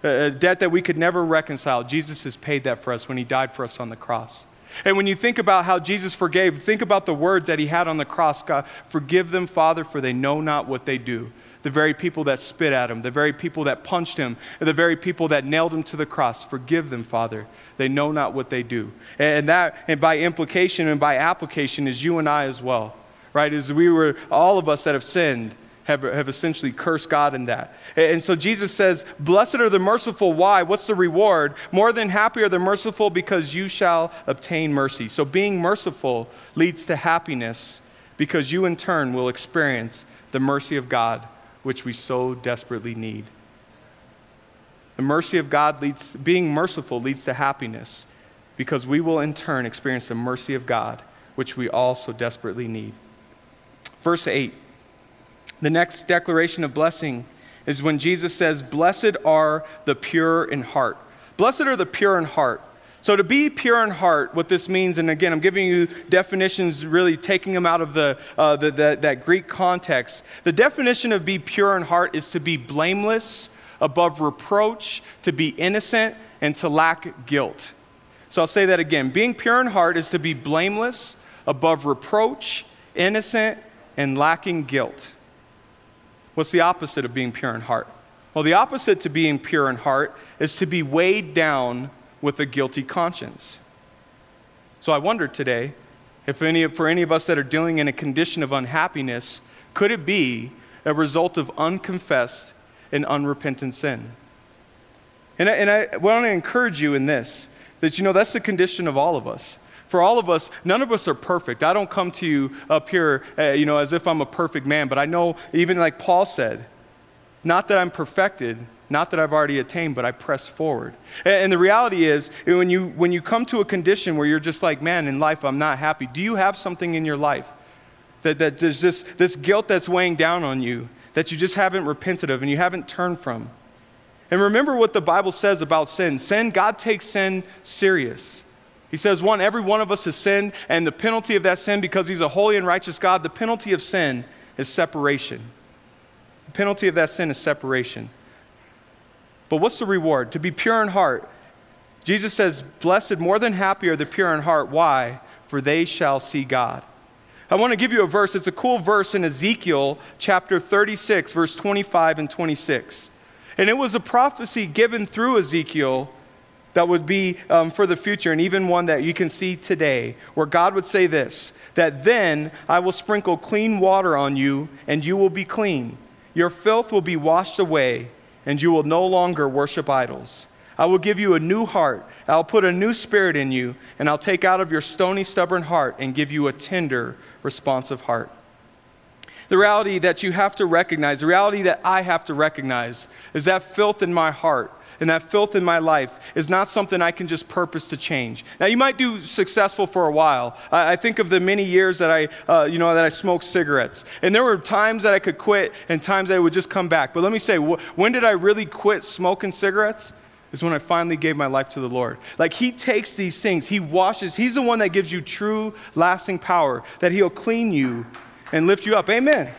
a debt that we could never reconcile. Jesus has paid that for us when He died for us on the cross. And when you think about how Jesus forgave, think about the words that He had on the cross God, forgive them, Father, for they know not what they do the very people that spit at him, the very people that punched him, the very people that nailed him to the cross. Forgive them, Father. They know not what they do. And that, and by implication and by application, is you and I as well, right? As we were, all of us that have sinned have, have essentially cursed God in that. And so Jesus says, Blessed are the merciful. Why? What's the reward? More than happy are the merciful because you shall obtain mercy. So being merciful leads to happiness because you in turn will experience the mercy of God which we so desperately need. The mercy of God leads, being merciful leads to happiness because we will in turn experience the mercy of God, which we all so desperately need. Verse 8, the next declaration of blessing is when Jesus says, Blessed are the pure in heart. Blessed are the pure in heart. So, to be pure in heart, what this means, and again, I'm giving you definitions, really taking them out of the, uh, the, the, that Greek context. The definition of be pure in heart is to be blameless, above reproach, to be innocent, and to lack guilt. So, I'll say that again. Being pure in heart is to be blameless, above reproach, innocent, and lacking guilt. What's the opposite of being pure in heart? Well, the opposite to being pure in heart is to be weighed down with a guilty conscience. So I wonder today if any, for any of us that are dealing in a condition of unhappiness, could it be a result of unconfessed and unrepentant sin? And I, and I want to encourage you in this that you know that's the condition of all of us. For all of us, none of us are perfect. I don't come to you up here, uh, you know, as if I'm a perfect man, but I know, even like Paul said, not that I'm perfected, not that I've already attained, but I press forward. And the reality is, when you, when you come to a condition where you're just like, man, in life I'm not happy, do you have something in your life that, that there's this, this guilt that's weighing down on you that you just haven't repented of and you haven't turned from? And remember what the Bible says about sin. Sin, God takes sin serious. He says, one, every one of us has sinned, and the penalty of that sin, because He's a holy and righteous God, the penalty of sin is separation. The penalty of that sin is separation. But what's the reward? To be pure in heart. Jesus says, Blessed, more than happy are the pure in heart. Why? For they shall see God. I want to give you a verse. It's a cool verse in Ezekiel chapter 36, verse 25 and 26. And it was a prophecy given through Ezekiel that would be um, for the future, and even one that you can see today, where God would say this that then I will sprinkle clean water on you, and you will be clean. Your filth will be washed away and you will no longer worship idols. I will give you a new heart. I'll put a new spirit in you, and I'll take out of your stony, stubborn heart and give you a tender, responsive heart. The reality that you have to recognize, the reality that I have to recognize, is that filth in my heart and that filth in my life is not something I can just purpose to change. Now, you might do successful for a while. I, I think of the many years that I, uh, you know, that I smoked cigarettes, and there were times that I could quit and times that I would just come back. But let me say, wh- when did I really quit smoking cigarettes? Is when I finally gave my life to the Lord. Like He takes these things, He washes. He's the one that gives you true, lasting power. That He'll clean you and lift you up. Amen.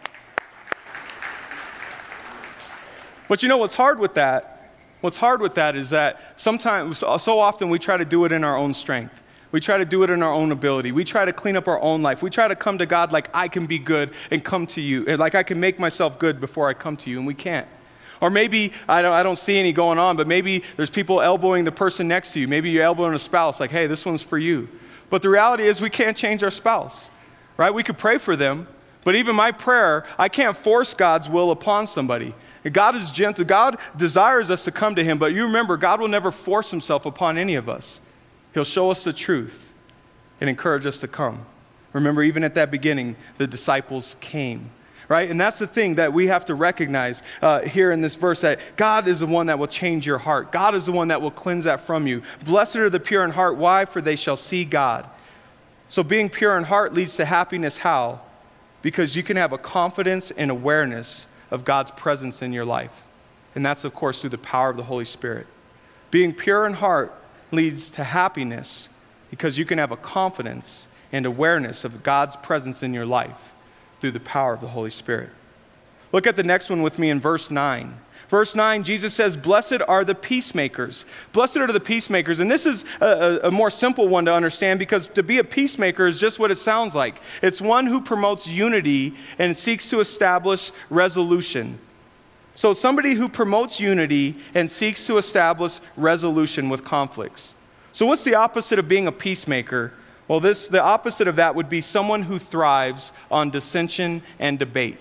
But you know what's hard with that What's hard with that is that sometimes, so often, we try to do it in our own strength. We try to do it in our own ability. We try to clean up our own life. We try to come to God like I can be good and come to you, like I can make myself good before I come to you, and we can't. Or maybe, I don't, I don't see any going on, but maybe there's people elbowing the person next to you. Maybe you're elbowing a spouse, like, hey, this one's for you. But the reality is, we can't change our spouse, right? We could pray for them, but even my prayer, I can't force God's will upon somebody. God is gentle. God desires us to come to Him, but you remember, God will never force Himself upon any of us. He'll show us the truth and encourage us to come. Remember, even at that beginning, the disciples came right? And that's the thing that we have to recognize uh, here in this verse that God is the one that will change your heart. God is the one that will cleanse that from you. Blessed are the pure in heart. Why? For they shall see God. So being pure in heart leads to happiness. How? Because you can have a confidence and awareness of God's presence in your life. And that's, of course, through the power of the Holy Spirit. Being pure in heart leads to happiness because you can have a confidence and awareness of God's presence in your life through the power of the Holy Spirit. Look at the next one with me in verse 9. Verse 9, Jesus says, Blessed are the peacemakers. Blessed are the peacemakers. And this is a, a, more simple one to understand because to be a peacemaker is just what it sounds like it's one who promotes unity and seeks to establish resolution. So, somebody who promotes unity and seeks to establish resolution with conflicts. So, what's the opposite of being a peacemaker? Well, this, the opposite of that would be someone who thrives on dissension and debate.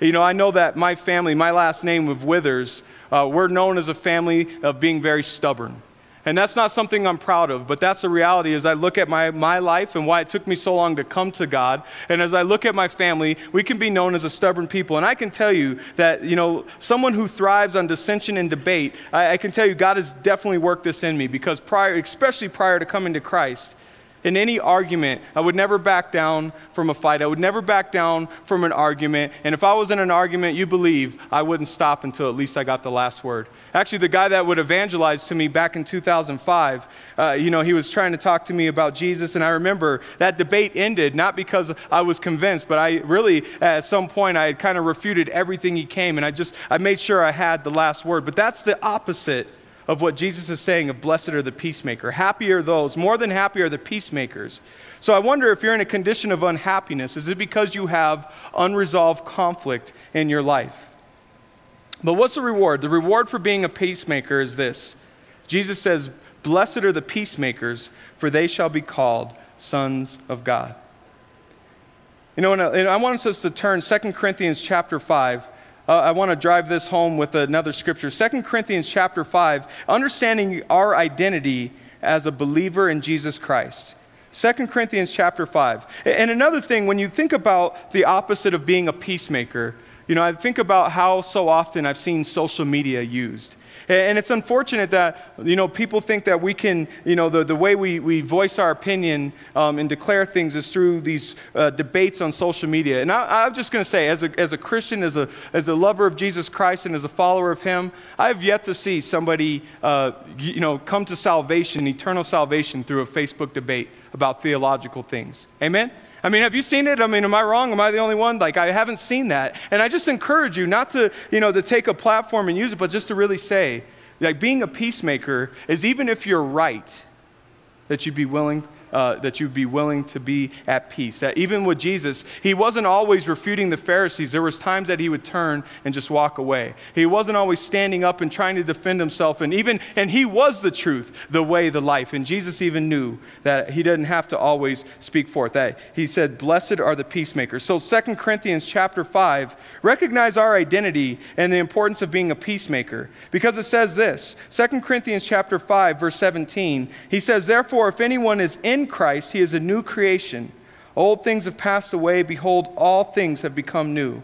You know, I know that my family, my last name of Withers, uh, we're known as a family of being very stubborn. And that's not something I'm proud of, but that's the reality as I look at my, my life and why it took me so long to come to God. And as I look at my family, we can be known as a stubborn people. And I can tell you that, you know, someone who thrives on dissension and debate, I, I can tell you God has definitely worked this in me because prior, especially prior to coming to Christ, in any argument. I would never back down from a fight. I would never back down from an argument. And if I was in an argument, you believe I wouldn't stop until at least I got the last word. Actually, the guy that would evangelize to me back in 2005, uh, you know, he was trying to talk to me about Jesus. And I remember that debate ended not because I was convinced, but I really, at some point, I had kind of refuted everything he came. And I just, I made sure I had the last word. But that's the opposite of what Jesus is saying of blessed are the peacemaker. Happy are those, more than happy are the peacemakers. So I wonder if you're in a condition of unhappiness, is it because you have unresolved conflict in your life? But what's the reward? The reward for being a peacemaker is this Jesus says, Blessed are the peacemakers, for they shall be called sons of God. You know, and I want us to turn 2 Corinthians chapter 5 uh, I want to drive this home with another scripture. 2 Corinthians chapter 5, understanding our identity as a believer in Jesus Christ. 2 Corinthians chapter 5. And another thing, when you think about the opposite of being a peacemaker, you know, I think about how so often I've seen social media used. And it's unfortunate that, you know, people think that we can, you know, the, the way we, we voice our opinion um, and declare things is through these uh, debates on social media. And I, am just going to say, as a, as a Christian, as a, as a lover of Jesus Christ, and as a follower of Him, I've yet to see somebody, uh, you know, come to salvation, eternal salvation, through a Facebook debate about theological things. Amen? I mean, have you seen it? I mean, am I wrong? Am I the only one? Like, I haven't seen that. And I just encourage you not to, you know, to take a platform and use it, but just to really say, like, being a peacemaker is even if you're right, that you'd be willing uh, that you'd be willing to be at peace. That even with Jesus, he wasn't always refuting the Pharisees. There was times that he would turn and just walk away. He wasn't always standing up and trying to defend himself. And even and he was the truth, the way, the life. And Jesus even knew that he didn't have to always speak forth. That he said, "Blessed are the peacemakers." So 2 Corinthians chapter 5 recognize our identity and the importance of being a peacemaker because it says this. 2 Corinthians chapter 5 verse 17. He says, "Therefore if anyone is in Christ, he is a new creation. Old things have passed away. Behold, all things have become new.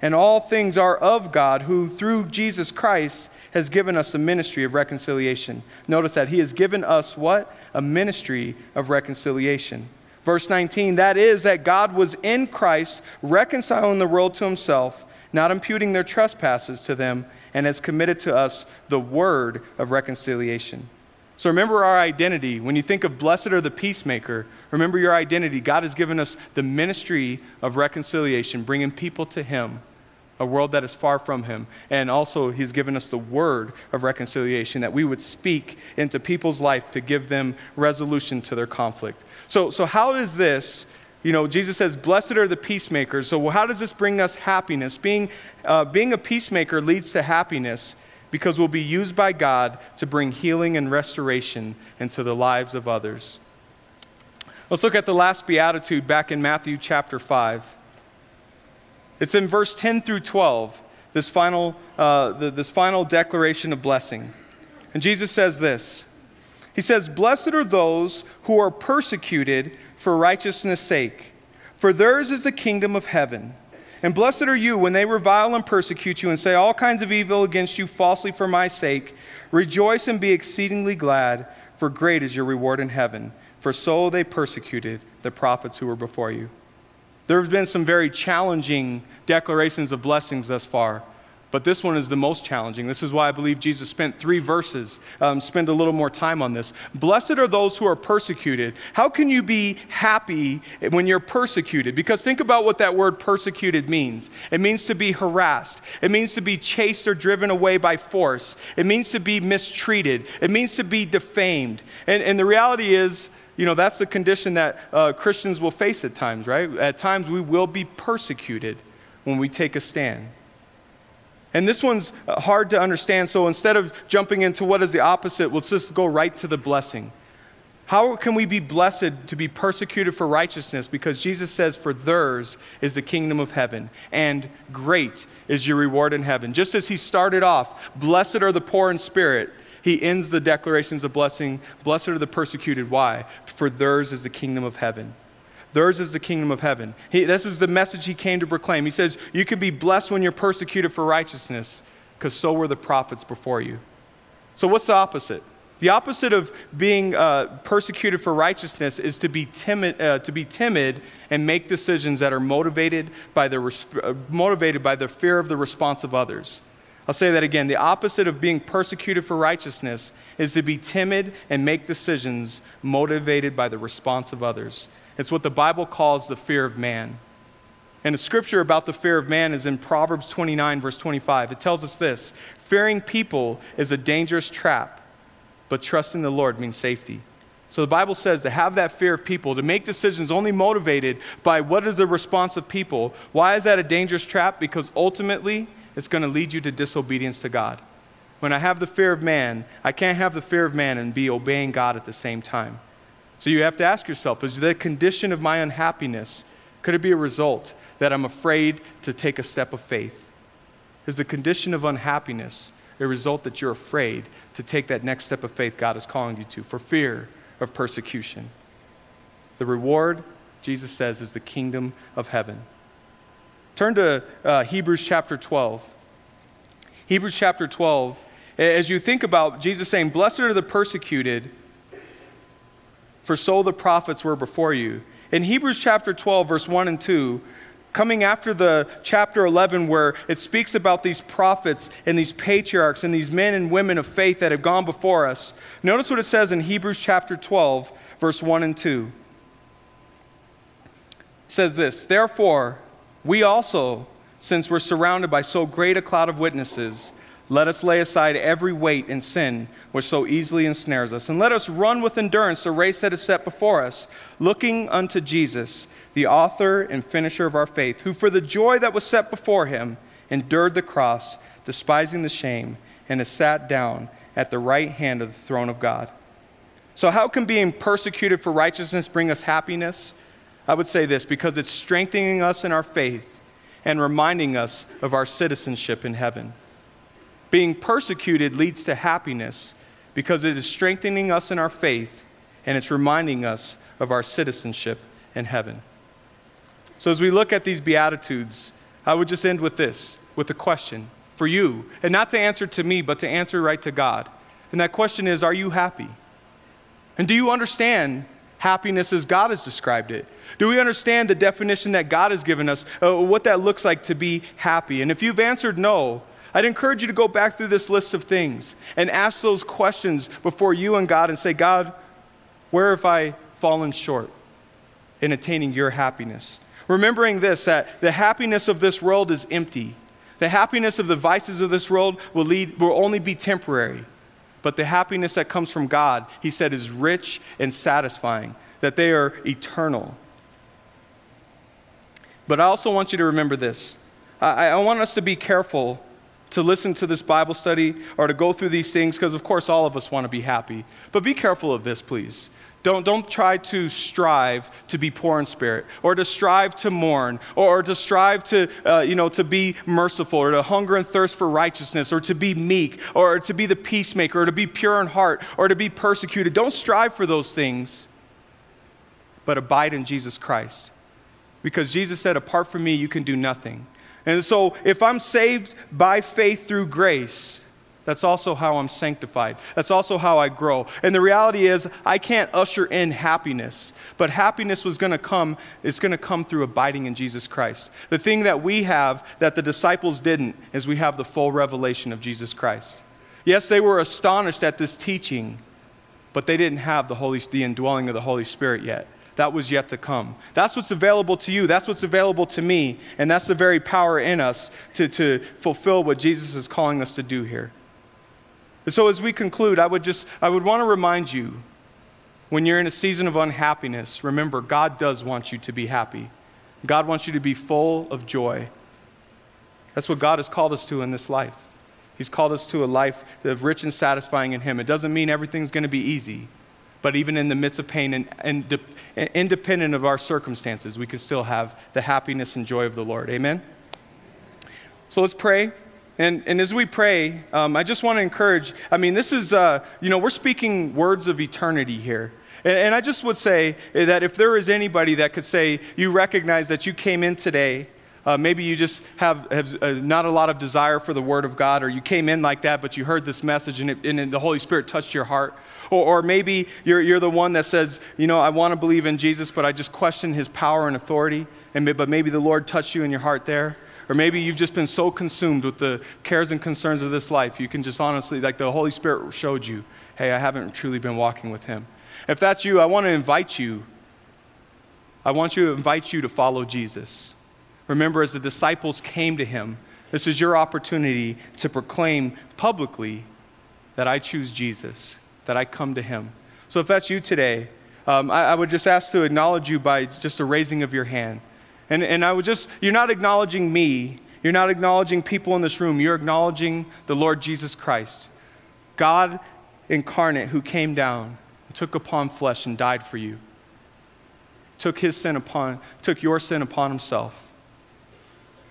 And all things are of God, who through Jesus Christ has given us a ministry of reconciliation. Notice that he has given us what? A ministry of reconciliation. Verse 19, that is, that God was in Christ reconciling the world to himself, not imputing their trespasses to them, and has committed to us the word of reconciliation. So remember our identity. When you think of blessed are the peacemaker, remember your identity. God has given us the ministry of reconciliation, bringing people to Him a world that is far from Him. And also, He's given us the word of reconciliation that we would speak into people's life to give them resolution to their conflict. So, so how is this? You know, Jesus says, Blessed are the peacemakers. So, how does this bring us happiness? Being, uh, being a peacemaker leads to happiness because we'll be used by God to bring healing and restoration into the lives of others. Let's look at the last beatitude back in Matthew chapter 5. It's in verse 10 through 12, this final, uh, the, this final declaration of blessing. And Jesus says this He says, Blessed are those who are persecuted for righteousness' sake, for theirs is the kingdom of heaven. And blessed are you when they revile and persecute you and say all kinds of evil against you falsely for my sake. Rejoice and be exceedingly glad, for great is your reward in heaven for so they persecuted the prophets who were before you. There have been some very challenging declarations of blessings thus far, but this one is the most challenging. This is why I believe Jesus spent three verses, um, spend a little more time on this. Blessed are those who are persecuted. How can you be happy when you're persecuted? Because think about what that word persecuted means it means to be harassed, it means to be chased or driven away by force, it means to be mistreated, it means to be defamed. And, and the reality is, you know, that's the condition that uh, Christians will face at times, right? At times we will be persecuted when we take a stand. And this one's uh, hard to understand, so instead of jumping into what is the opposite, let's just go right to the blessing. How can we be blessed to be persecuted for righteousness? Because Jesus says, For theirs is the kingdom of heaven, and great is your reward in heaven. Just as he started off, blessed are the poor in spirit, he ends the declarations of blessing Blessed are the persecuted. Why? For theirs is the kingdom of heaven. Theirs is the kingdom of heaven. He, this is the message he came to proclaim. He says, You can be blessed when you're persecuted for righteousness, because so were the prophets before you. So, what's the opposite? The opposite of being uh, persecuted for righteousness is to be timid, uh, to be timid and make decisions that are motivated by, the, uh, motivated by the fear of the response of others. I'll say that again. The opposite of being persecuted for righteousness is to be timid and make decisions motivated by the response of others. It's what the Bible calls the fear of man. And the scripture about the fear of man is in Proverbs 29, verse 25. It tells us this Fearing people is a dangerous trap, but trusting the Lord means safety. So the Bible says to have that fear of people, to make decisions only motivated by what is the response of people. Why is that a dangerous trap? Because ultimately, it's going to lead you to disobedience to God. When I have the fear of man, I can't have the fear of man and be obeying God at the same time. So you have to ask yourself is the condition of my unhappiness, could it be a result that I'm afraid to take a step of faith? Is the condition of unhappiness a result that you're afraid to take that next step of faith God is calling you to for fear of persecution? The reward, Jesus says, is the kingdom of heaven. Turn to uh, Hebrews chapter 12. Hebrews chapter 12. As you think about Jesus saying, Blessed are the persecuted, for so the prophets were before you. In Hebrews chapter 12, verse 1 and 2, coming after the chapter 11 where it speaks about these prophets and these patriarchs and these men and women of faith that have gone before us notice what it says in hebrews chapter 12 verse 1 and 2 it says this therefore we also, since we're surrounded by so great a cloud of witnesses, let us lay aside every weight and sin which so easily ensnares us, and let us run with endurance the race that is set before us, looking unto Jesus, the author and finisher of our faith, who for the joy that was set before him endured the cross, despising the shame, and has sat down at the right hand of the throne of God. So, how can being persecuted for righteousness bring us happiness? I would say this because it's strengthening us in our faith and reminding us of our citizenship in heaven. Being persecuted leads to happiness because it is strengthening us in our faith and it's reminding us of our citizenship in heaven. So, as we look at these Beatitudes, I would just end with this with a question for you, and not to answer to me, but to answer right to God. And that question is Are you happy? And do you understand happiness as God has described it? Do we understand the definition that God has given us, uh, what that looks like to be happy? And if you've answered no, I'd encourage you to go back through this list of things and ask those questions before you and God and say, God, where have I fallen short in attaining your happiness? Remembering this, that the happiness of this world is empty. The happiness of the vices of this world will, lead, will only be temporary. But the happiness that comes from God, he said, is rich and satisfying, that they are eternal. But I also want you to remember this. I, I want us to be careful to listen to this Bible study or to go through these things because, of course, all of us want to be happy. But be careful of this, please. Don't, don't try to strive to be poor in spirit, or to strive to mourn, or, or to strive to, uh, you know, to be merciful, or to hunger and thirst for righteousness, or to be meek, or to be the peacemaker, or to be pure in heart, or to be persecuted. Don't strive for those things, but abide in Jesus Christ. Because Jesus said, Apart from me, you can do nothing. And so, if I'm saved by faith through grace, that's also how I'm sanctified. That's also how I grow. And the reality is, I can't usher in happiness, but happiness was going to come, it's going to come through abiding in Jesus Christ. The thing that we have that the disciples didn't is we have the full revelation of Jesus Christ. Yes, they were astonished at this teaching, but they didn't have the, Holy, the indwelling of the Holy Spirit yet. That was yet to come. That's what's available to you. That's what's available to me. And that's the very power in us to, to fulfill what Jesus is calling us to do here. So as we conclude, I would just I would want to remind you when you're in a season of unhappiness, remember God does want you to be happy. God wants you to be full of joy. That's what God has called us to in this life. He's called us to a life of rich and satisfying in Him. It doesn't mean everything's going to be easy, but even in the midst of pain and, and de- independent of our circumstances, we can still have the happiness and joy of the Lord. Amen? So let's pray. And, and as we pray, um, I just want to encourage I mean, this is, uh, you know, we're speaking words of eternity here. And, and I just would say that if there is anybody that could say, you recognize that you came in today, uh, maybe you just have, have uh, not a lot of desire for the Word of God, or you came in like that, but you heard this message and, it, and the Holy Spirit touched your heart. Or, or maybe you're, you're the one that says, you know, I want to believe in Jesus, but I just question his power and authority. And, but maybe the Lord touched you in your heart there. Or maybe you've just been so consumed with the cares and concerns of this life, you can just honestly, like the Holy Spirit showed you, hey, I haven't truly been walking with Him. If that's you, I want to invite you. I want you to invite you to follow Jesus. Remember, as the disciples came to Him, this is your opportunity to proclaim publicly that I choose Jesus, that I come to Him. So if that's you today, um, I, I would just ask to acknowledge you by just a raising of your hand. And, and I would just, you're not acknowledging me. You're not acknowledging people in this room. You're acknowledging the Lord Jesus Christ, God incarnate who came down, took upon flesh, and died for you. Took his sin upon, took your sin upon himself,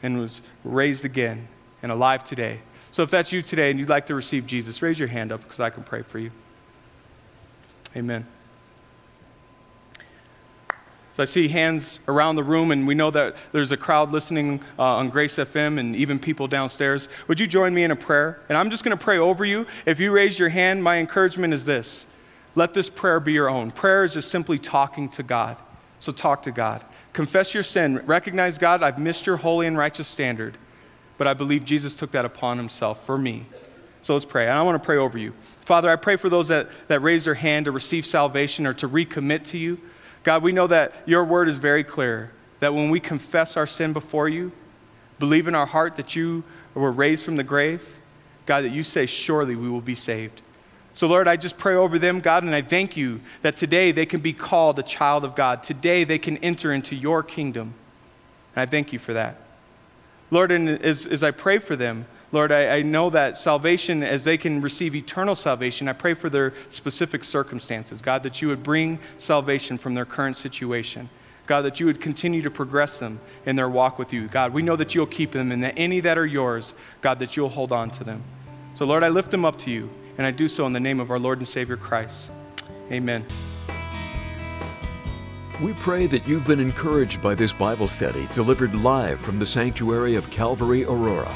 and was raised again and alive today. So if that's you today and you'd like to receive Jesus, raise your hand up because I can pray for you. Amen. So I see hands around the room, and we know that there's a crowd listening uh, on Grace FM and even people downstairs. Would you join me in a prayer? And I'm just going to pray over you. If you raise your hand, my encouragement is this let this prayer be your own. Prayer is just simply talking to God. So talk to God. Confess your sin. Recognize, God, I've missed your holy and righteous standard, but I believe Jesus took that upon himself for me. So let's pray. And I want to pray over you. Father, I pray for those that, that raise their hand to receive salvation or to recommit to you. God, we know that your word is very clear that when we confess our sin before you, believe in our heart that you were raised from the grave, God, that you say, surely we will be saved. So, Lord, I just pray over them, God, and I thank you that today they can be called a child of God. Today they can enter into your kingdom. And I thank you for that. Lord, and as, as I pray for them, Lord, I, I, know that salvation, as they can receive eternal salvation, I pray for their specific circumstances. God, that you would bring salvation from their current situation. God, that you would continue to progress them in their walk with you. God, we know that you'll keep them, and that any that are yours, God, that you'll hold on to them. So, Lord, I lift them up to you, and I do so in the name of our Lord and Savior Christ. Amen. We pray that you've been encouraged by this Bible study delivered live from the sanctuary of Calvary Aurora.